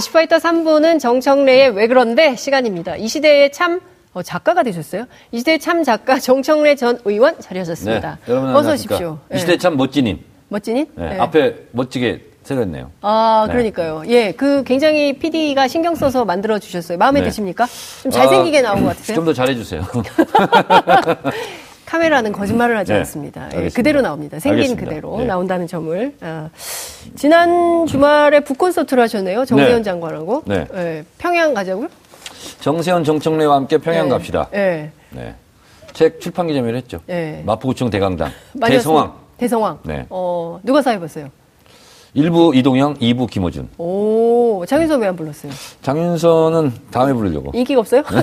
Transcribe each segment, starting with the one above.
이슈파이터 3부는 정청래의 왜 그런데 시간입니다. 이 시대에 참 어, 작가가 되셨어요? 이 시대의 참 작가 정청래 전 의원 자리하셨습니다. 네, 여러분 어서. 오십시오. 이 시대 참 멋진인. 멋진인? 네, 네. 앞에 멋지게 새겼네요. 아, 네. 그러니까요. 예, 그 굉장히 PD가 신경 써서 만들어 주셨어요. 마음에 네. 드십니까? 좀 잘생기게 아, 나온 것 같으세요? 좀 더 잘해주세요. 카메라는 거짓말을 하지 네, 않습니다. 예, 알겠습니다. 그대로 나옵니다. 생긴 알겠습니다. 그대로 네. 나온다는 점을. 아, 지난 주말에 북콘서트를 하셨네요. 정세현 네. 장관하고. 네. 예, 평양 가자고요? 정세현, 정청래와 함께 평양 예, 갑시다. 예. 네. 책 출판 기념회를 했죠. 네. 마포구청 대강당. 대성왕. 대성왕. 네. 어, 누가 사입었어요? 1부 이동영, 2부 김호준. 오, 장윤선 왜 안 불렀어요? 장윤선은 다음에 부르려고. 인기가 없어요?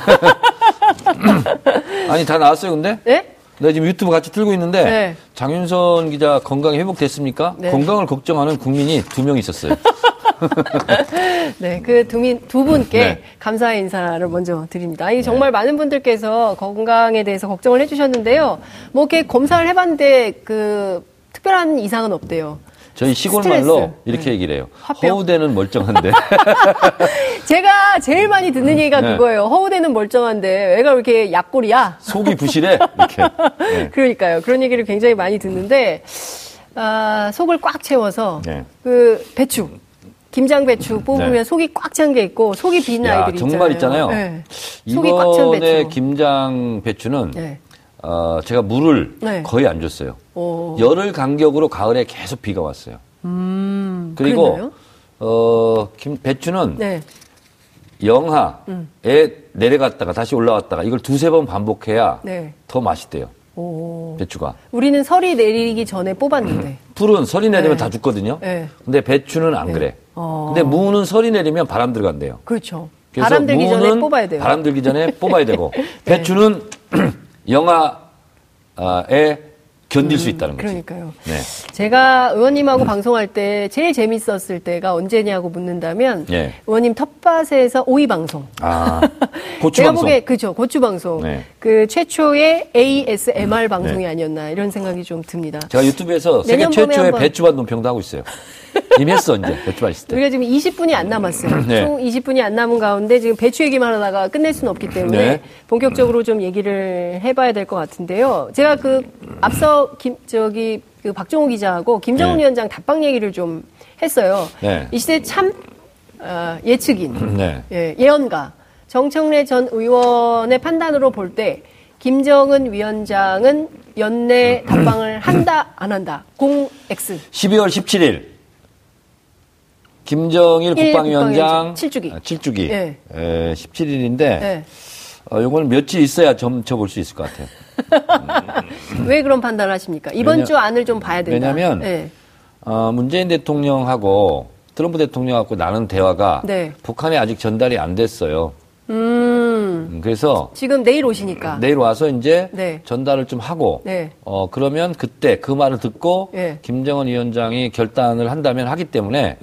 아니, 다 나왔어요, 근데? 네? 내가 지금 유튜브 같이 틀고 있는데 네. 장윤선 기자 건강이 회복됐습니까? 네. 건강을 걱정하는 국민이 두 명 있었어요. 네, 그 두, 분께 네. 감사의 인사를 먼저 드립니다. 이 정말 많은 분들께서 건강에 대해서 걱정을 해주셨는데요. 뭐 이렇게 검사를 해봤는데 그 특별한 이상은 없대요. 저희 시골 스트레스. 말로 이렇게 얘기를 해요. 화병. 허우대는 멀쩡한데 제가 제일 많이 듣는 얘기가 네. 그거예요. 허우대는 멀쩡한데 왜가 이렇게 약골이야? 속이 부실해 이렇게. 네. 그러니까요. 그런 얘기를 굉장히 많이 듣는데 아, 속을 꽉 채워서 네. 그 배추 김장 배추 뽑으면 네. 속이 꽉 찬 게 있고 속이 빈 야, 아이들이 정말 있잖아요. 있잖아요. 네. 속이 꽉찬 이번에 배추. 김장 배추는 네. 어, 제가 물을 네. 거의 안 줬어요. 오. 열흘 간격으로 가을에 계속 비가 왔어요. 음, 그리고 그랬나요? 어, 김, 배추는 네. 영하에 내려갔다가 다시 올라왔다가 이걸 두세 번 반복해야 네. 더 맛있대요. 오. 배추가. 우리는 설이 내리기 전에 뽑았는데. 풀은 설이 내리면 네. 다 죽거든요. 네. 근데 배추는 안 그래. 어. 근데 무는 설이 내리면 바람 들어간대요. 그렇죠. 바람 들기 전에 뽑아야 돼요. 네. 바람 들기 전에 뽑아야 되고 배추는 영하에 견딜 수 있다는. 음, 그러니까요. 네. 제가 의원님하고 방송할 때 제일 재밌었을 때가 언제냐고 묻는다면 예. 의원님 텃밭에서 오이 방송. 아, 고추 제가 방송. 보기에 그죠 고추 방송. 네. 그 최초의 ASMR 방송이 아니었나 이런 생각이 좀 듭니다. 제가 유튜브에서 세계 최초의 한번- 배추밭 논평도 하고 있어요. 이미 했어, 이제. 배추밭 있을 때. 우리가 지금 20분이 안 남았어요. 네. 총 20분이 안 남은 가운데 지금 배추 얘기만 하다가 끝낼 수는 없기 때문에 네. 본격적으로 좀 얘기를 해봐야 될 것 같은데요. 제가 그 앞서 김 저기 그 박종호 기자하고 김정은 네. 위원장 답방 얘기를 좀 했어요. 네. 이 시대 참 어, 예측인, 네. 예, 예언가 정청래 전 의원의 판단으로 볼 때 김정은 위원장은 연내 답방을 한다 안 한다 공 X 12월 17일 김정일 일 국방위원장 국방위원장 칠주기. 7주기 예. 17일인데 네. 어, 요거는 며칠 있어야 점쳐볼 수 있을 것 같아요. 왜 그런 판단을 하십니까? 이번 왜냐- 주 안을 좀 봐야 된다. 왜냐면 네. 어, 문재인 대통령하고 트럼프 대통령하고 나눈 대화가 네. 북한에 아직 전달이 안 됐어요. 음, 음, 그래서 지금 내일 오시니까. 내일 와서 이제 네. 전달을 좀 하고 네. 어 그러면 그때 그 말을 듣고 예. 김정은 위원장이 결단을 한다면 하기 때문에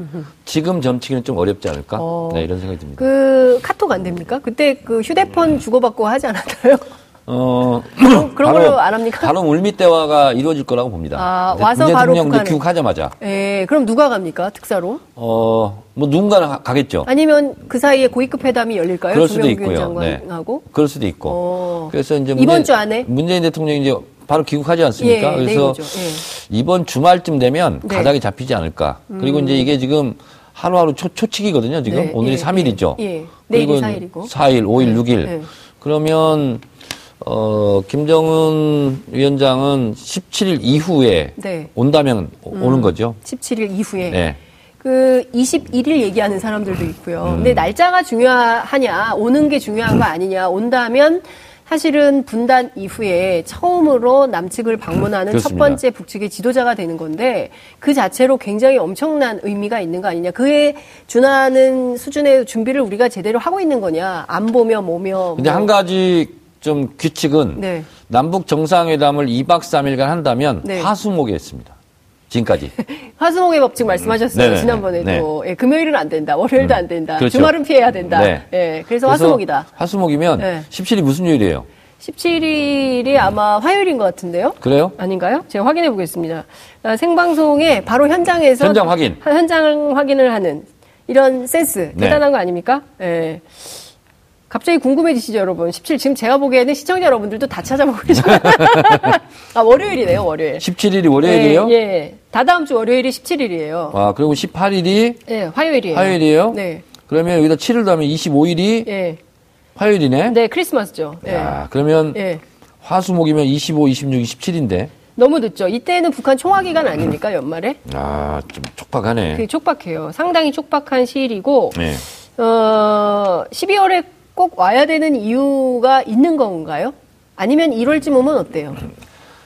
지금 점치기는 좀 어렵지 않을까? 어. 네, 이런 생각이 듭니다. 그 카톡 안 됩니까? 그때 그 휴대폰 주고받고 하지 않았나요? 어, 그런, 그런 걸로 안 합니까? 바로 물밑 대화가 이루어질 거라고 봅니다. 아, 네, 와서 문재인 바로 대통령. 귀국하자마자 예, 그럼 누가 갑니까? 특사로? 어, 뭐 누군가는 가- 가겠죠. 아니면 그 사이에 고위급 회담이 열릴까요? 그럴 수도 있고요. 장관하고? 그럴 수도 있고. 어. 그래서 이제 이번 주 안에? 문재인 대통령이 이제 바로 귀국하지 않습니까? 예, 그래서. 예. 이번 주말쯤 되면 네. 음. 가닥이 잡히지 않을까. 그리고 이제 이게 지금 하루하루 초, 초치기거든요, 지금. 네, 오늘이 예, 삼일이죠 예, 예. 내일이 사일이고. 4일, 5일, 네, 6일. 네. 그러면, 어, 김정은 위원장은 17일 이후에 네. 온다면 오- 오는 거죠. 17일 이후에. 네. 그 21일 얘기하는 사람들도 있고요. 음. 근데 날짜가 중요하냐, 오는 게 중요한 거 아니냐, 온다면 사실은 분단 이후에 처음으로 남측을 방문하는 첫 그렇습니다. 번째 북측의 지도자가 되는 건데 그 자체로 굉장히 엄청난 의미가 있는 거 아니냐. 그에 준하는 수준의 준비를 우리가 제대로 하고 있는 거냐. 안 보며 뭐며. 근데 뭐. 한 가지 좀 규칙은 네. 남북 정상회담을 2박 3일간 한다면 네. 화수목에 했습니다. 지금까지. 화수목의 법칙 말씀하셨어요. 네네네. 지난번에도. 예, 금요일은 안 된다. 월요일도 안 된다. 그렇죠. 주말은 피해야 된다. 네. 예, 그래서 화수목이다. 화수목이면 네. 17일이 무슨 요일이에요? 17일이 아마 화요일인 것 같은데요. 그래요? 아닌가요? 제가 확인해 보겠습니다. 아, 생방송에 바로 현장에서 현장 확인. 현장 확인을 하는 이런 센스 네. 대단한 거 아닙니까? 예. 갑자기 궁금해지시죠, 여러분? 17 지금 제가 보기에는 시청자 여러분들도 다 찾아보고 계시죠. 아 월요일이네요, 월요일. 17일이 월요일이에요? 예, 예. 다다음 주 월요일이 17일이에요. 아, 그리고 18일이 예, 화요일이에요. 화요일이에요? 네. 그러면 여기다 7을 더하면 25일이 예. 화요일이네? 네, 크리스마스죠. 예. 야, 그러면 예. 화수목이면 25, 26, 27인데. 너무 늦죠. 이때는 북한 총화 기간 아닙니까, 연말에? 아, 좀 촉박하네. 되게 촉박해요. 상당히 촉박한 시일이고, 네. 어, 12월에 꼭 와야 되는 이유가 있는 건가요? 아니면 1월쯤 오면 어때요?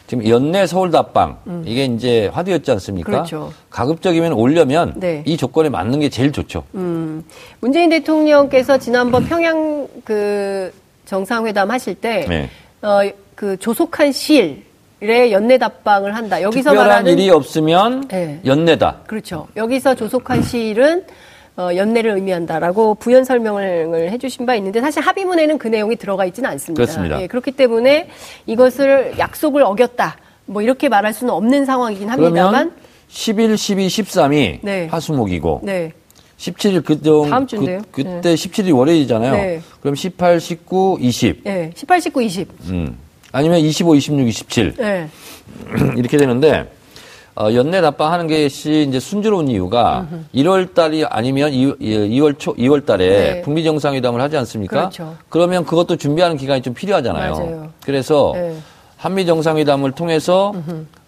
지금 연내 서울 답방 이게 이제 화두였지 않습니까? 음. 그렇죠. 가급적이면 오려면 네. 이 조건에 맞는 게 제일 좋죠. 음, 문재인 대통령께서 지난번 평양 그 정상회담 하실 때, 네. 어, 그 조속한 시일 에 연내 답방을 한다. 여기서 특별한 말하는 일이 없으면 네. 연내다. 그렇죠. 여기서 조속한 시일은 어, 연내를 의미한다라고 부연 설명을 해주신 바 있는데 사실 합의문에는 그 내용이 들어가 있지는 않습니다. 그렇습니다. 예, 그렇기 때문에 이것을 약속을 어겼다. 뭐 이렇게 말할 수는 없는 상황이긴 합니다만. 그러면 10일, 12, 13이 네. 화수목이고 네. 17일 그정 다음 주인데요. 그, 때 17일이 월요일이잖아요. 네. 그럼 18, 19, 20. 예. 18, 19, 20. 음. 아니면 25, 26, 27. 예. 이렇게 되는데 어, 연내 답방하는 것이 이제 순조로운 이유가 1월 달이 아니면 2, 월 초, 2월 달에 네. 북미 정상회담을 하지 않습니까? 그렇죠. 그러면 그것도 준비하는 기간이 좀 필요하잖아요. 맞아요. 그래서 네. 한미 정상회담을 통해서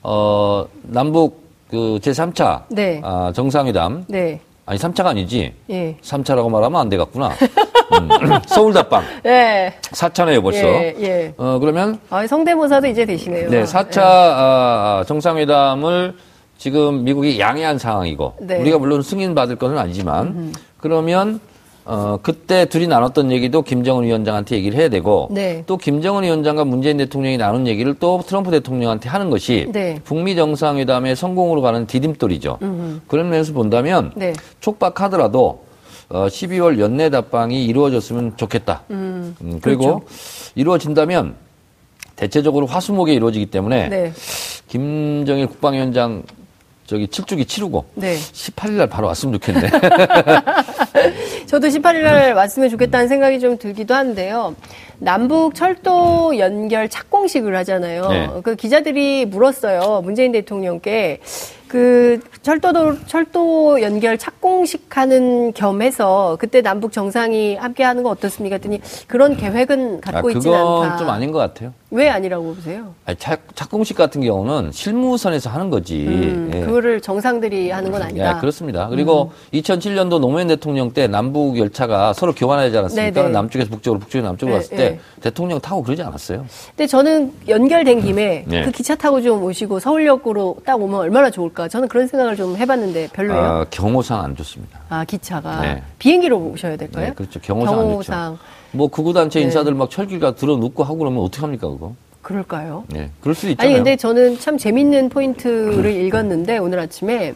어, 남북 그 제3차 네. 아, 정상회담 네. 아니 3차가 아니지. 예. 3차라고 말하면 안 되겠구나. 음, 서울 답방 예. 4차네요 벌써. 예. 예. 어, 그러면 아, 성대모사도 이제 되시네요. 네, 4차 아, 정상회담을 지금 미국이 양해한 상황이고 네. 우리가 물론 승인 받을 것은 아니지만 그러면 어, 그때 둘이 나눴던 얘기도 김정은 위원장한테 얘기를 해야 되고 네. 또 김정은 위원장과 문재인 대통령이 나눈 얘기를 또 트럼프 대통령한테 하는 것이 네. 북미 정상회담의 성공으로 가는 디딤돌이죠. 그런 면에서 본다면 네. 촉박하더라도 어, 12월 연내 답방이 이루어졌으면 좋겠다. 음, 그리고 그렇죠. 이루어진다면 대체적으로 화수목에 이루어지기 때문에 네. 김정일 국방위원장 저기 칠주기 치르고 네. 18일 날 바로 왔으면 좋겠네. 저도 18일 날 왔으면 좋겠다는 생각이 좀 들기도 한데요. 남북 철도 연결 착공식을 하잖아요. 네. 그 기자들이 물었어요. 문재인 대통령께 그 철도도 철도 연결 착공식 하는 겸해서 그때 남북 정상이 함께 하는 거 어떻습니까? 했더니 그런 계획은 아, 갖고 그건 않다. 좀 아닌 것 같아요. 왜 아니라고 보세요? 아니, 착, 착공식 같은 경우는 실무선에서 하는 거지. 음, 예. 그거를 정상들이 하는 건 아니다. 음. 예, 그렇습니다. 그리고 2007년도 노무현 대통령 때 남북 열차가 서로 교환하지 않았습니까? 네네. 남쪽에서 북쪽으로, 북쪽에서 남쪽으로 네, 갔을 때 네. 대통령 타고 그러지 않았어요. 근데 저는 연결된 김에 네. 그 기차 타고 좀 오시고 서울역으로 딱 오면 얼마나 좋을까. 저는 그런 생각을 좀 해봤는데 별로예요. 아, 경호상 안 좋습니다. 아, 기차가. 네. 비행기로 오셔야 될까요? 네, 그렇죠. 경호상, 안 경호상. 좋죠. 뭐 극우단체 네. 인사들 막 철길가 들어 눕고 하고 그러면 어떡합니까, 그거? 그럴까요? 네, 그럴 수도 있잖아요. 아니, 근데 저는 참 재밌는 포인트를 읽었는데, 오늘 아침에,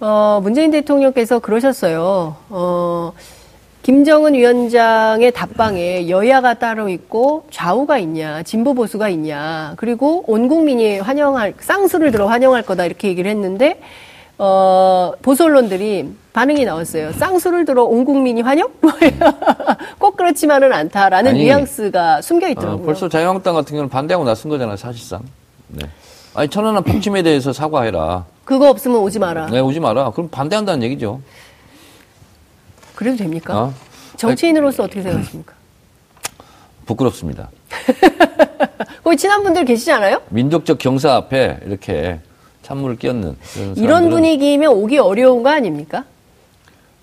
어, 문재인 대통령께서 그러셨어요. 어, 김정은 위원장의 답방에 여야가 따로 있고 좌우가 있냐, 진보 보수가 있냐, 그리고 온 국민이 환영할, 쌍수를 들어 환영할 거다 이렇게 얘기를 했는데, 어, 보수 언론들이 반응이 나왔어요. 쌍수를 들어 온 국민이 환영? 꼭 그렇지만은 않다라는 아니, 뉘앙스가 숨겨 어, 있더라고요. 벌써 자유한국당 같은 경우는 반대하고 나선 거잖아요, 사실상. 네. 아니, 천안함 폭침에 대해서 사과해라. 그거 없으면 오지 마라. 네, 오지 마라. 그럼 반대한다는 얘기죠. 그래도 됩니까? 어? 정치인으로서 어떻게 생각하십니까? 부끄럽습니다. 거기 친한 분들 계시지 않아요? 민족적 경사 앞에 이렇게 찬물을 끼얹는 이런 분위기면 오기 어려운 거 아닙니까?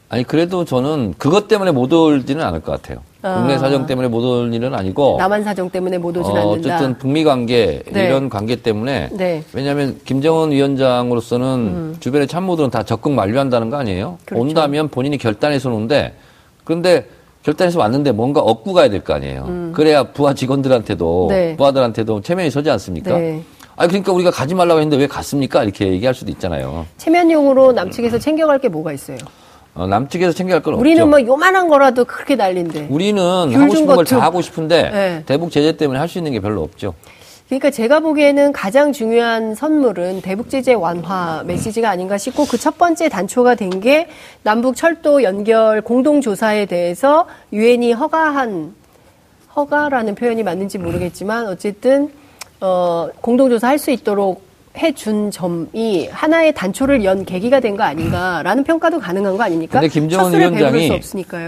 아니 그래도 저는 그것 때문에 못 올지는 않을 것 같아요. 아. 국내 사정 때문에 못올 일은 아니고 남한 사정 때문에 못 오진 어, 않는다. 어쨌든 북미 관계 네. 이런 관계 때문에 네. 왜냐하면 김정은 위원장으로서는 주변의 참모들은 다 적극 만류한다는 거 아니에요? 음. 그렇죠. 온다면 본인이 결단해서 오는데 그런데 결단해서 왔는데 뭔가 얻고 가야 될 거 아니에요. 그래야 부하 직원들한테도 음. 네. 부하들한테도 체면이 서지 않습니까? 네. 아 그러니까 우리가 가지 말라고 했는데 왜 갔습니까? 이렇게 얘기할 수도 있잖아요. 체면용으로 남측에서 챙겨갈 게 뭐가 있어요? 어, 남측에서 챙겨갈 건 우리는 없죠. 뭐 요만한 거라도 그렇게 난린데. 우리는 귤 하고 준 싶은 걸 다 하고 싶은데 네. 대북 제재 때문에 할 수 있는 게 별로 없죠. 그러니까 제가 보기에는 가장 중요한 선물은 대북 제재 완화 메시지가 아닌가 싶고 그 첫 번째 단초가 된 게 남북 철도 연결 공동 조사에 대해서 유엔이 허가한 허가라는 표현이 맞는지 모르겠지만 어쨌든 어 공동 조사 할 수 있도록 해준 점이 하나의 단초를 연 계기가 된 거 아닌가라는 평가도 가능한 거 아닙니까? 근데 김정은 위원장이.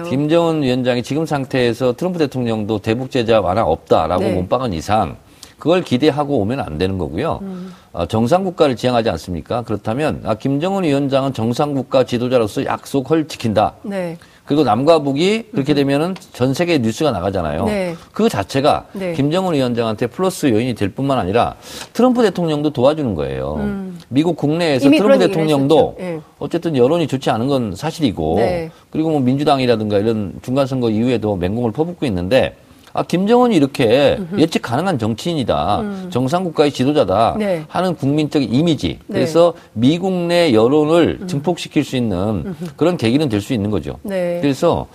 김정은 위원장이 지금 상태에서 트럼프 대통령도 대북 제재 완화 없다라고 네. 몸빵한 이상 그걸 기대하고 오면 안 되는 거고요. 음. 어, 정상 국가를 지향하지 않습니까? 그렇다면 아, 김정은 위원장은 정상 국가 지도자로서 약속을 지킨다. 네. 그리고 남과 북이 그렇게 되면은 전 세계 뉴스가 나가잖아요. 네. 그 자체가 네. 김정은 위원장한테 플러스 요인이 될 뿐만 아니라 트럼프 대통령도 도와주는 거예요. 미국 국내에서 음. 트럼프 대통령도. 예. 어쨌든 여론이 좋지 않은 건 사실이고 네. 그리고 뭐 민주당이라든가 이런 중간 선거 이후에도 맹공을 퍼붓고 있는데 아 김정은이 이렇게 예측 가능한 정치인이다. 정상 국가의 지도자다. 음. 네. 하는 국민적 이미지. 네. 그래서 미국 내 여론을 증폭시킬 수 있는 그런 계기는 될 수 있는 거죠. 네. 그래서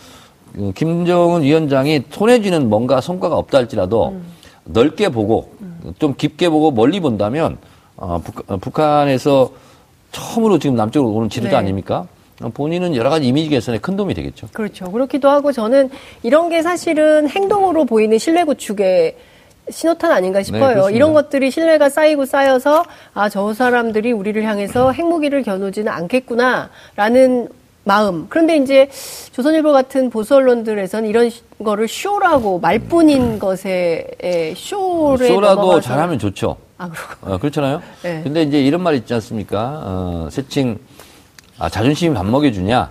그 김정은 위원장이 손에 쥐는 뭔가 성과가 없다 할지라도 음. 넓게 보고 좀 깊게 보고 멀리 본다면 어, 북, 어, 북한에서 처음으로 지금 남쪽으로 오는 지도자 네. 아닙니까? 어, 본인은 여러 가지 이미지 개선에 큰 도움이 되겠죠. 그렇죠. 그렇기도 하고 저는 이런 게 사실은 행동으로 보이는 신뢰 구축의 신호탄 아닌가 싶어요. 네. 이런 것들이 신뢰가 쌓이고 쌓여서 아, 저 사람들이 우리를 향해서 핵무기를 겨누지는 않겠구나라는 마음. 그런데 이제 조선일보 같은 보수 언론들에서는 이런 시- 거를 쇼라고 말뿐인 것에 에, 쇼를 쇼라도 잘하면 좋죠. 아, 그렇고. 어, 그렇잖아요. 네. 근데 이제 이런 말 있지 않습니까? 어, 새칭 아, 자존심이 밥 먹여주냐?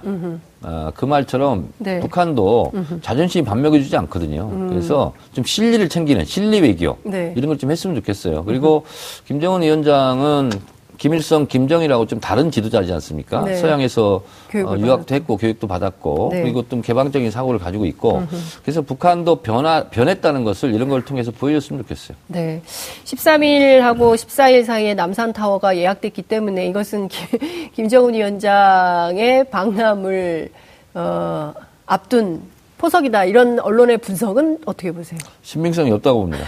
어, 그 말처럼 네. 북한도 자존심이 밥 먹여주지 않거든요. 그래서 좀 실리를 챙기는 실리 외교 네. 이런 걸 좀 했으면 좋겠어요. 그리고 김정은 위원장은 김일성, 김정이라고 좀 다른 지도자지 않습니까? 네. 서양에서 어, 유학도 했고 교육도 받았고 네. 그리고 좀 개방적인 사고를 가지고 있고 그래서 북한도 변화 변했다는 것을 이런 걸 통해서 보여줬으면 좋겠어요. 네. 13일하고 14일 사이에 남산 타워가 예약됐기 때문에 이것은 김, 김정은 위원장의 방남을 어, 앞둔 포석이다. 이런 언론의 분석은 어떻게 보세요? 신빙성이 없다고 봅니다.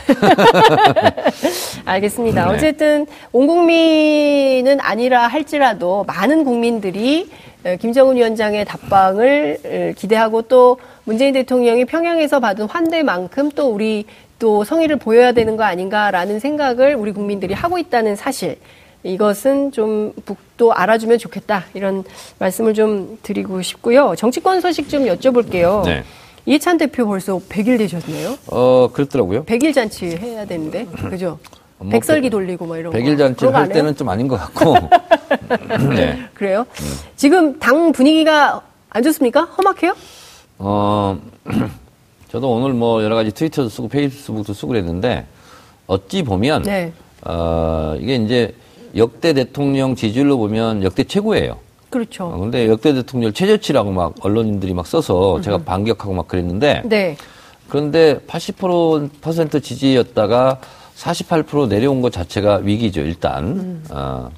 알겠습니다. 네. 어쨌든 온 국민은 아니라 할지라도 많은 국민들이 에, 김정은 위원장의 답방을 에, 기대하고 또 문재인 대통령이 평양에서 받은 환대만큼 또 우리 또 성의를 보여야 되는 거 아닌가라는 생각을 우리 국민들이 하고 있다는 사실. 이것은 좀 북도 알아주면 좋겠다. 이런 말씀을 좀 드리고 싶고요. 정치권 소식 좀 여쭤볼게요. 네. 이해찬 대표 벌써 100일 되셨네요. 어, 그렇더라고요. 100일 잔치 해야 되는데, 그죠? 뭐 백설기 백- 돌리고 뭐 이런 거. 백일 잔치를 그런 거 할? 때는 좀 아닌 것 같고. 네. 그래요? 지금 당 분위기가 안 좋습니까? 험악해요? 어, 저도 오늘 뭐 여러 가지 트위터도 쓰고 페이스북도 쓰고 그랬는데, 어찌 보면, 네. 어, 이게 이제 역대 대통령 지지율로 보면 역대 최고예요. 어, 그렇죠. 근데 역대 대통령 최저치라고 막 언론인들이 막 써서 제가 반격하고 막 그랬는데, 네. 그런데 80% 지지였다가 48% 내려온 것 자체가 위기죠, 일단. 어,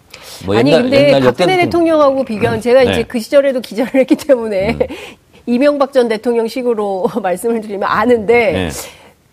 뭐 음. 아니, 근데 박근혜 대통령 하고 비교하면 제가 이제 네. 그 시절에도 기자를 했기 때문에 이명박 전 대통령 식으로 말씀을 드리면 아는데 네.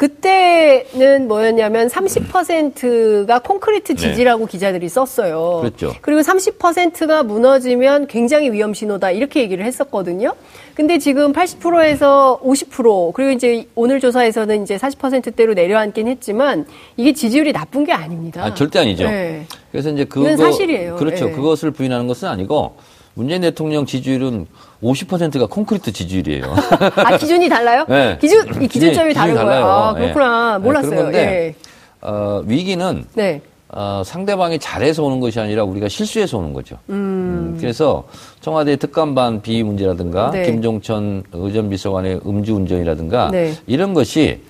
그때는 뭐였냐면 30%가 콘크리트 지지라고 기자들이 썼어요. 네. 그렇죠. 그리고 30%가 무너지면 굉장히 위험 신호다 이렇게 얘기를 했었거든요. 근데 지금 80%에서 50% 그리고 이제 오늘 조사에서는 이제 40%대로 내려앉긴 했지만 이게 지지율이 나쁜 게 아닙니다. 아, 절대 아니죠. 네. 그래서 이제 그거 사실이에요. 그렇죠. 예. 그것을 부인하는 것은 아니고 문재인 대통령 지지율은 50%가 콘크리트 지지율이에요. 아 기준이 달라요? 네. 기준 이 기준점이 다른 거예요. 아 예. 그렇구나. 네, 몰랐어요. 그런 건데 예. 어, 위기는 네. 어, 상대방이 잘해서 오는 것이 아니라 우리가 실수해서 오는 거죠. 음, 그래서 청와대 특감반 비위 문제라든가 네. 김종천 의전비서관의 음주운전이라든가 네. 이런 것이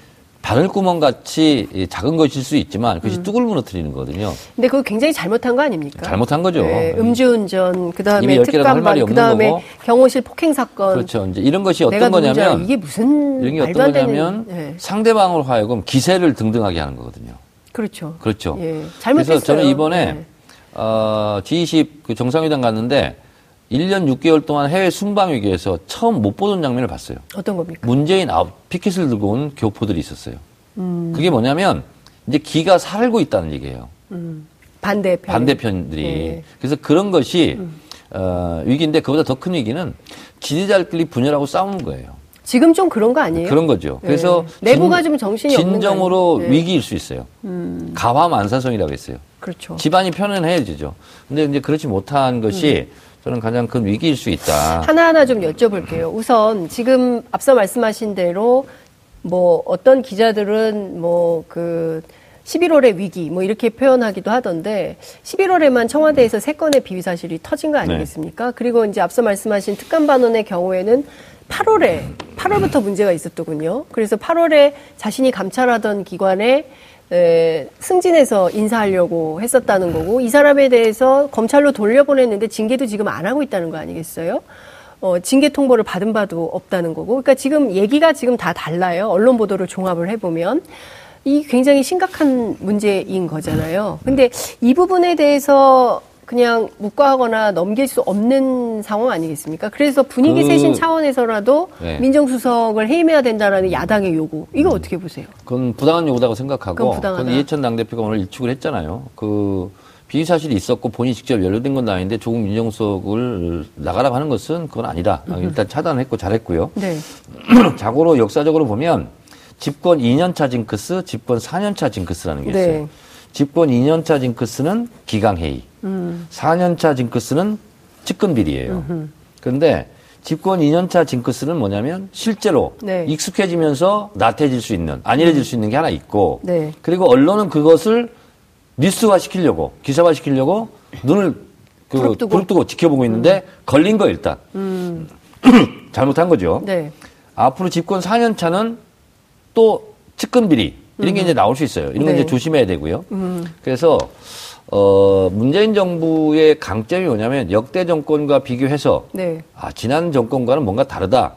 바늘구멍 같이 작은 것일 수 있지만 그것이 음. 뚝을 무너뜨리는 거거든요. 근데 그거 굉장히 잘못한 거 아닙니까? 잘못한 거죠. 네, 음주운전, 이미 그다음에 특감반, 없는 그다음에 거고. 경호실 폭행 사건. 그렇죠. 이제 이런 것이 어떤. 거냐면 이게 무슨 이런 게 어떤. 거냐면 예. 상대방으로 하여금 기세를 등등하게 하는 거거든요. 그렇죠. 그렇죠. 예. 잘못했어요. 그래서 저는 이번에 네. 어, G20 그 정상회담 갔는데 1년 6개월 동안 해외 순방 위기에서 처음 못 보던 장면을 봤어요. 어떤 겁니까? 문재인 아홉 피켓을 들고 온 교포들이 있었어요. 음. 그게 뭐냐면 이제 기가 살고 있다는 얘기예요. 반대편. 반대편들이. 네. 그래서 그런 것이 어, 위기인데 그보다 더 큰 위기는 지지자들끼리 분열하고 싸우는 거예요. 지금 좀 그런 거 아니에요? 그런 거죠. 네. 그래서 내부가 좀 정신이 진정으로? 네. 위기일 수 있어요. 가화만사성이라고 했어요. 그렇죠. 집안이 편안해지죠. 근데 이제 그렇지 못한 것이 저는 가장 큰 위기일 수 있다. 하나하나 좀 여쭤볼게요. 우선 지금 앞서 말씀하신 대로 뭐 어떤 기자들은 뭐그 11월의 위기 뭐 이렇게 표현하기도 하던데 11월에만 청와대에서 세 건의 비위 사실이 터진 거 아니겠습니까? 그리고 이제 앞서 말씀하신 특감 반원의 경우에는 8월에 8월부터 문제가 있었더군요. 그래서 8월에 자신이 감찰하던 기관에 에, 승진해서 인사하려고 했었다는 거고 이 사람에 대해서 검찰로 돌려보냈는데 징계도 지금 안 하고 있다는 거 아니겠어요? 어, 징계 통보를 받은 바도 없다는 거고 그러니까 지금 얘기가 지금 다 달라요. 언론 보도를 종합을 해보면 이 굉장히 심각한 문제인 거잖아요. 근데 이 부분에 대해서 그냥 묵과하거나 넘길 수 없는 상황 아니겠습니까? 그래서 분위기 그- 세신 차원에서라도 네. 민정수석을 해임해야 된다라는 야당의 요구. 이거 어떻게 보세요? 그건 부당한 요구다고 생각하고 그건 이해찬 당대표가 오늘 일축을 했잖아요. 그 비위 사실이 있었고 본인이 직접 연루된 건 아닌데 조국 민정수석을 나가라고 하는 것은 그건 아니다. 일단 차단했고 잘했고요. 네. 자고로 역사적으로 보면 집권 2년차 징크스, 집권 4년차 징크스라는 게 있어요. 네. 집권 2년차 징크스는 기강회의, 음. 4년차 징크스는 측근 비리예요. 그런데 집권 2년차 징크스는 뭐냐면 실제로 네. 익숙해지면서 나태해질 수 있는, 안일해질 수 있는 게 하나 있고, 네. 그리고 언론은 그것을 뉴스화 시키려고, 기사화 시키려고 눈을 그 부릅뜨고. 부릅뜨고 지켜보고 있는데 걸린 거 일단. 잘못한 거죠. 네. 앞으로 집권 4년 차는 또 측근 비리 이런 게 이제 나올 수 있어요. 이런 건 네. 이제 조심해야 되고요. 그래서 어 문재인 정부의 강점이 뭐냐면 역대 정권과 비교해서 네. 아 지난 정권과는 뭔가 다르다.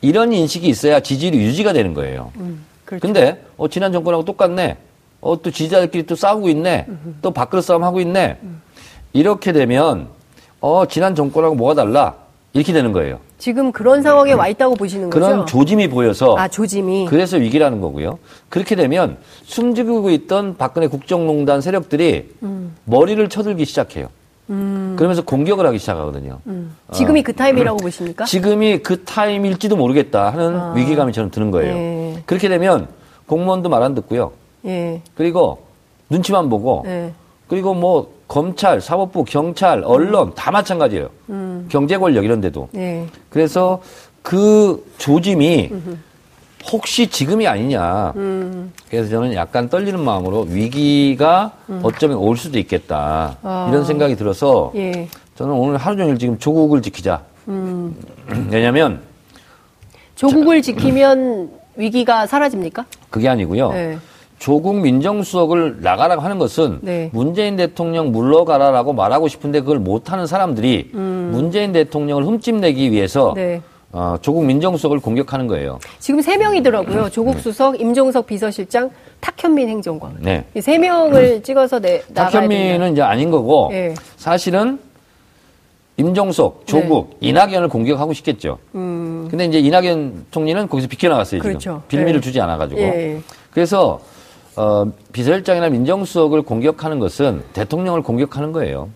이런 인식이 있어야 지지율이 유지가 되는 거예요. 그렇죠. 근데 어 지난 정권하고 똑같네. 어 또 지지자들끼리 또 싸우고 있네. 또 밥그릇 싸움 하고 있네. 이렇게 되면 어 지난 정권하고 뭐가 달라? 이렇게 되는 거예요. 지금 그런 상황에 와 있다고 보시는 거죠? 그런 조짐이 보여서 아, 조짐이. 그래서 위기라는 거고요. 그렇게 되면 숨지고 있던 박근혜 국정농단 세력들이 음. 머리를 쳐들기 시작해요. 그러면서 공격을 하기 시작하거든요. 지금이 그 타임이라고 보십니까? 지금이 그 타임일지도 모르겠다 하는 위기감이 저는 드는 거예요. 아. 네. 그렇게 되면 공무원도 말 안 듣고요. 예. 그리고 눈치만 보고 예. 그리고 뭐 검찰, 사법부, 경찰, 언론 다 마찬가지예요. 음. 경제 권력 이런 데도. 예. 그래서 그 조짐이 혹시 지금이 아니냐. 음. 그래서 저는 약간 떨리는 마음으로 위기가 어쩌면 올 수도 있겠다. 아. 이런 생각이 들어서 예. 저는 오늘 하루 종일 지금 조국을 지키자. 음. 왜냐면 조국을 지키면 위기가 사라집니까? 그게 아니고요. 네. 조국 민정수석을 나가라고 하는 것은 네. 문재인 대통령 물러가라라고 말하고 싶은데 그걸 못하는 사람들이 문재인 대통령을 흠집내기 위해서 음. 네. 어, 조국 민정수석을 공격하는 거예요. 지금 세 명이더라고요. 조국 수석, 임종석 비서실장, 탁현민 행정관. 네. 이세 명을 찍어서 내. 탁현민은 이제 아닌 거고 예. 사실은 임종석, 조국, 네. 이낙연을 공격하고 싶겠죠. 근데 이제 이낙연 총리는 거기서 비켜나갔어요. 지금 음. 그렇죠. 빌미를 네. 주지 않아가지고. 예. 그래서 어, 비서실장이나 민정수석을 공격하는 것은 대통령을 공격하는 거예요.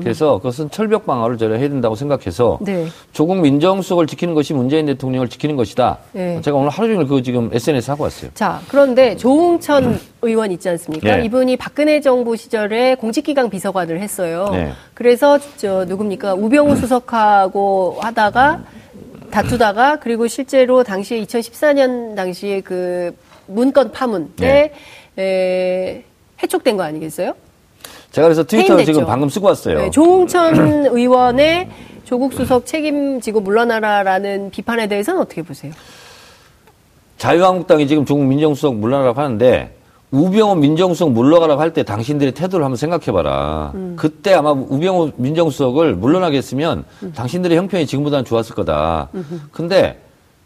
그래서 그것은 철벽 방어를 저는 해야 된다고 생각해서 음. 네. 조국 민정수석을 지키는 것이 문재인 대통령을 지키는 것이다. 네. 제가 오늘 하루 종일 그거 지금 SNS 하고 왔어요. 자, 그런데 조응천 의원 있지 않습니까? 네. 이분이 박근혜 정부 시절에 공직기강 비서관을 했어요. 네. 그래서 저 누굽니까? 우병우 수석하고 하다가 다투다가 그리고 실제로 당시에 2014년 당시에 그 문건 파문 때 에, 해촉된 거 아니겠어요? 제가 그래서 트위터를. 지금 방금 쓰고 왔어요. 네, 조응천 의원의 조국 수석 책임지고 물러나라라는 비판에 대해서는 어떻게 보세요? 자유한국당이 지금 조국 민정수석 물러나라고 하는데 우병우 민정수석 물러가라고 할 때 당신들의 태도를 한번 생각해봐라. 음. 그때 아마 우병우 민정수석을 물러나게 했으면 당신들의 형편이 지금보다는 좋았을 거다. 근데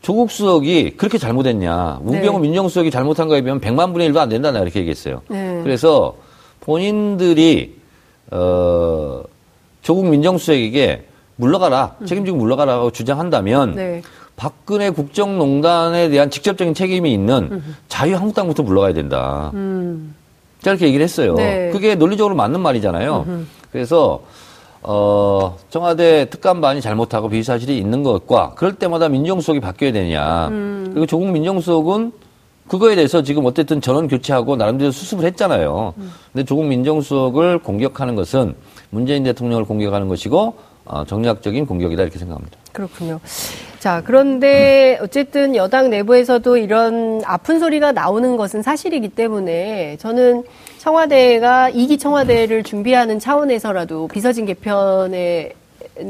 조국 수석이 그렇게 잘못했냐. 우병우 네. 민정수석이 잘못한 거에 비하면 100만 분의 1도 안 된다. 나 이렇게 얘기했어요. 네. 그래서 본인들이 어, 조국 민정수석에게 물러가라. 책임지고 물러가라고 주장한다면 음. 네. 박근혜 국정농단에 대한 직접적인 책임이 있는 자유한국당부터 물러가야 된다. 음. 제가 이렇게 얘기를 했어요. 네. 그게 논리적으로 맞는 말이잖아요. 그래서 어, 청와대 특감반이 잘못하고 비사실이 있는 것과 그럴 때마다 민정수석이 바뀌어야 되냐. 음. 그리고 조국 민정수석은 그거에 대해서 지금 어쨌든 전원 교체하고 나름대로 수습을 했잖아요. 음. 근데 조국 민정수석을 공격하는 것은 문재인 대통령을 공격하는 것이고 어, 정략적인 공격이다 이렇게 생각합니다. 그렇군요. 자, 그런데 어쨌든 여당 내부에서도 이런 아픈 소리가 나오는 것은 사실이기 때문에 저는 청와대가 이기 청와대를 준비하는 차원에서라도 비서진 개편에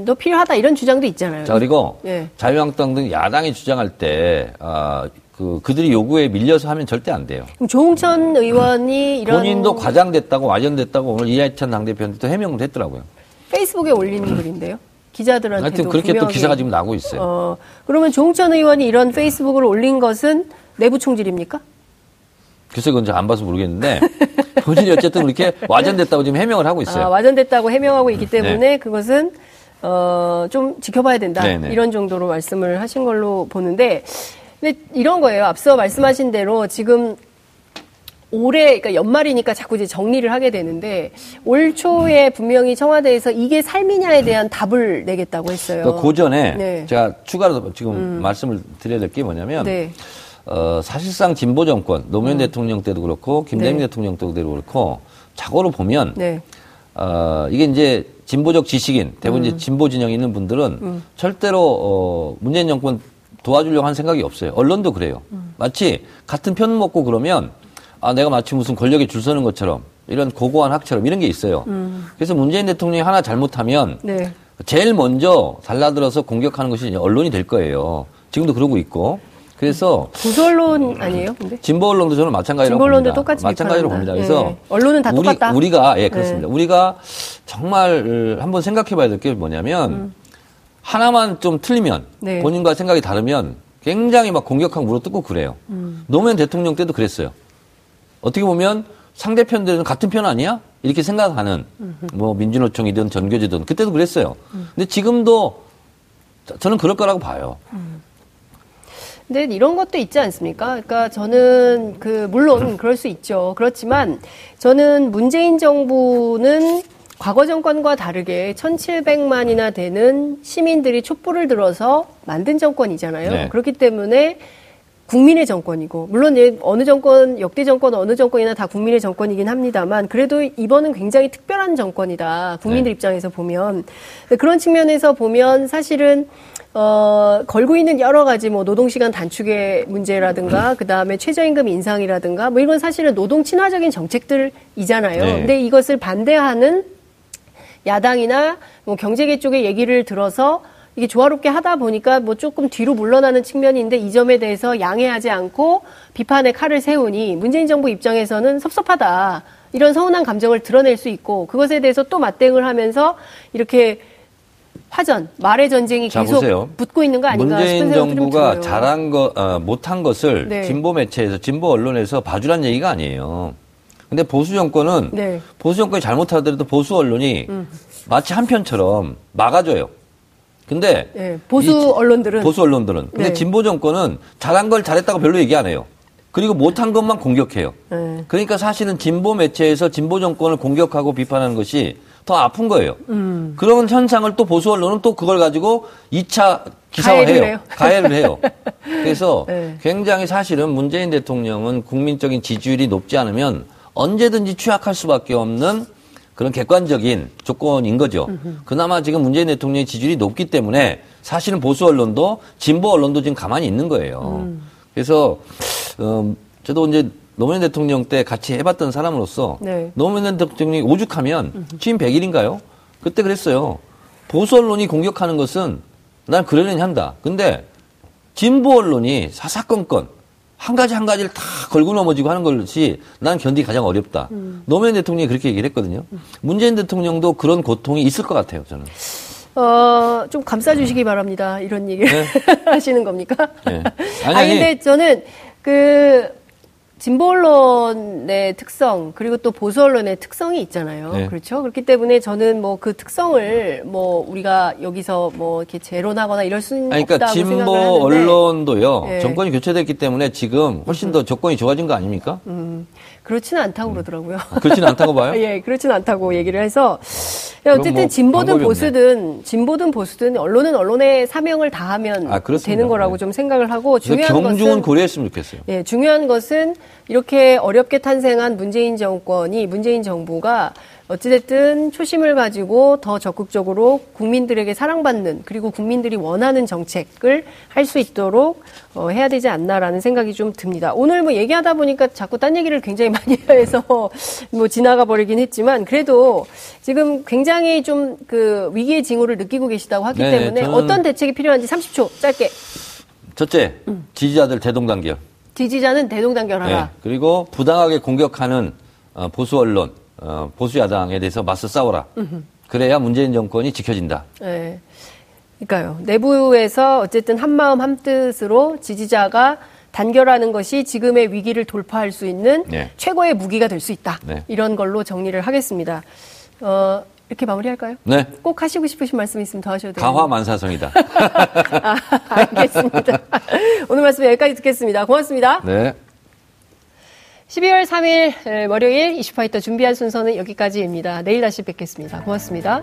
도 필요하다 이런 주장도 있잖아요. 자 그리고 예. 자유한국당 등 야당이 주장할 때 아, 그 그들이 요구에 밀려서 하면 절대 안 돼요. 그럼 조홍천 의원이 이런 본인도 과장됐다고 와전됐다고 오늘 이하찬 당대표한테 또 해명을 했더라고요. 페이스북에 올리는 글인데요. 기자들한테도 하여튼 그렇게 또 분명히, 기사가 지금 나오고 있어요. 어, 그러면 조홍천 의원이 이런 페이스북을 올린 것은 내부 총질입니까? 글쎄 그건 잘 안 봐서 모르겠는데 본인이 어쨌든 그렇게 와전됐다고 지금 해명을 하고 있어요. 아, 와전됐다고 해명하고 있기 때문에 네. 그것은 어, 좀 지켜봐야 된다. 네네. 이런 정도로 말씀을 하신 걸로 보는데, 근데 이런 거예요. 앞서 말씀하신 대로 지금 올해, 그러니까 연말이니까 자꾸 이제 정리를 하게 되는데, 올 초에 분명히 청와대에서 이게 삶이냐에 대한 답을 내겠다고 했어요. 그러니까 그 전에 네. 음. 제가 추가로 지금 말씀을 드려야 될 게 뭐냐면 네. 어, 사실상 진보 정권 노무현 대통령 때도 그렇고 김대중 네. 대통령 때도 그렇고 자고로 보면 네. 어, 이게 이제 진보적 지식인, 대부분 음. 이제 진보 진영에 있는 분들은 절대로 어, 문재인 정권 도와주려고 한 생각이 없어요. 언론도 그래요. 음. 마치 같은 편 먹고 그러면 아, 내가 마치 무슨 권력에 줄 서는 것처럼 이런 고고한 학처럼 이런 게 있어요. 그래서 문재인 대통령이 하나 잘못하면 음. 네. 제일 먼저 달라들어서 공격하는 것이 언론이 될 거예요. 지금도 그러고 있고. 그래서 언론 아니에요? 근데? 진보 언론도 저는 언론도 봅니다. 똑같이 마찬가지로 봅니다. 비판한다. 그래서 네. 언론은 다 우리, 똑같다. 우리가 예 그렇습니다. 우리가 정말 한번 생각해봐야 될 게 뭐냐면 하나만 좀 틀리면 음. 네. 본인과 생각이 다르면 굉장히 막 공격하고 물어뜯고 그래요. 음. 노무현 대통령 때도 그랬어요. 어떻게 보면 상대편들은 같은 편 아니야? 이렇게 생각하는 뭐 민주노총이든 전교지든 그때도 그랬어요. 음. 근데 지금도 저- 저는 그럴 거라고 봐요. 근데 이런 것도 있지 않습니까? 그러니까 저는 그 물론 그럴 수 있죠. 그렇지만 저는 문재인 정부는 과거 정권과 다르게 1,700만이나 되는 시민들이 촛불을 들어서 만든 정권이잖아요. 네. 그렇기 때문에 국민의 정권이고 물론 어느 정권 역대 정권 어느 정권이나 다 국민의 정권이긴 합니다만 그래도 이번은 굉장히 특별한 정권이다 국민들 네. 입장에서 보면 그런 측면에서 보면 사실은 어 걸고 있는 여러 가지 뭐 노동시간 단축의 문제라든가 그 다음에 최저임금 인상이라든가 뭐 이건 사실은 노동 친화적인 정책들이잖아요. 네. 근데 이것을 반대하는 야당이나 뭐 경제계 쪽의 얘기를 들어서 이게 조화롭게 하다 보니까 뭐 조금 뒤로 물러나는 측면인데 이 점에 대해서 양해하지 않고 비판의 칼을 세우니 문재인 정부 입장에서는 섭섭하다. 이런 서운한 감정을 드러낼 수 있고 그것에 대해서 또 맞대응을 하면서 이렇게 화전, 말의 전쟁이 자, 계속 보세요. 붙고 있는 거 아닌가 문재인 정부가. 잘한 거, 어, 못한 것을 네. 진보 매체에서, 진보 언론에서 봐주란 얘기가 아니에요. 근데 보수 정권은 네. 보수 정권이 잘못하더라도 보수 언론이 마치 한편처럼 막아줘요. 근데 네, 보수 이 언론들은 보수 언론들은 근데 네. 진보 정권은 잘한 걸 잘했다고 별로 얘기 안 해요. 그리고 못한 것만 공격해요. 네. 그러니까 사실은 진보 매체에서 진보 정권을 공격하고 비판하는 것이 더 아픈 거예요. 음. 그런 현상을 또 보수 언론은 또 그걸 가지고 2차 기사화해요. 가해를 해요. 가해를 해요. 그래서 네. 굉장히 사실은 문재인 대통령은 국민적인 지지율이 높지 않으면 언제든지 취약할 수밖에 없는 그런 객관적인 조건인 거죠. 그나마 지금 문재인 대통령의 지지율이 높기 때문에 사실은 보수 언론도 진보 언론도 지금 가만히 있는 거예요. 음. 그래서 음, 저도 이제 노무현 대통령 때 같이 해봤던 사람으로서 네. 노무현 대통령이 오죽하면 취임 100일인가요? 그때 그랬어요. 보수 언론이 공격하는 것은 난 그러려니 한다. 근데 진보 언론이 사사건건 한 가지 한 가지를 다 걸고 넘어지고 하는 것이 난 견디기 가장 어렵다. 노무현 대통령이 그렇게 얘기를 했거든요. 문재인 대통령도 그런 고통이 있을 것 같아요, 저는. 어, 좀 감싸주시기 바랍니다. 이런 얘기를 네. 하시는 겁니까? 네. 아니, 아니, 아니. 근데 저는 그, 진보 언론의 특성, 그리고 또 보수 언론의 특성이 있잖아요. 네. 그렇죠? 그렇기 때문에 저는 뭐 그 특성을 뭐 우리가 여기서 뭐 이렇게 재론하거나 이럴 수는 아니, 그러니까 없다고 진보. 언론도요. 네. 정권이 교체됐기 때문에 지금 훨씬 더 조건이 좋아진 거 아닙니까? 음, 그렇지는 않다고 그러더라고요. 아, 그렇지는 않다고 봐요? 예, 그렇지는 않다고 얘기를 해서 어쨌든 뭐 진보든 보수든 진보든 보수든 언론은 언론의 사명을 다하면 아, 되는 거라고 네. 좀 생각을 하고 중요한 경중은 것은 고려했으면 좋겠어요. 예, 중요한 것은 이렇게 어렵게 탄생한 문재인 정권이 문재인 정부가 어찌됐든 초심을 가지고 더 적극적으로 국민들에게 사랑받는 그리고 국민들이 원하는 정책을 할 수 있도록 어, 해야 되지 않나라는 생각이 좀 듭니다. 오늘 뭐 얘기하다 보니까 자꾸 딴 얘기를 굉장히 많이 해서 뭐 지나가 버리긴 했지만 그래도 지금 굉장히 좀 그 위기의 징후를 느끼고 계시다고 하기 네, 때문에 어떤 대책이 필요한지 30초 짧게 첫째, 음. 지지자들 대동단결. 지지자는 대동단결하라. 네. 그리고 부당하게 공격하는 어, 보수 언론, 어, 보수 야당에 대해서 맞서 싸워라. 그래야 문재인 정권이 지켜진다. 네. 그러니까요. 내부에서 어쨌든 한 마음 한 뜻으로 지지자가 단결하는 것이 지금의 위기를 돌파할 수 있는 네. 최고의 무기가 될 수 있다. 네. 이런 걸로 정리를 하겠습니다. 어, 이렇게 마무리할까요? 네. 꼭 하시고 싶으신 말씀 있으면 더 하셔도 돼요. 가화 만사성이다. 아, 알겠습니다. 오늘 말씀 여기까지 듣겠습니다. 고맙습니다. 네. 12월 3일 월요일 이슈파이터 준비한 순서는 여기까지입니다. 내일 다시 뵙겠습니다. 고맙습니다.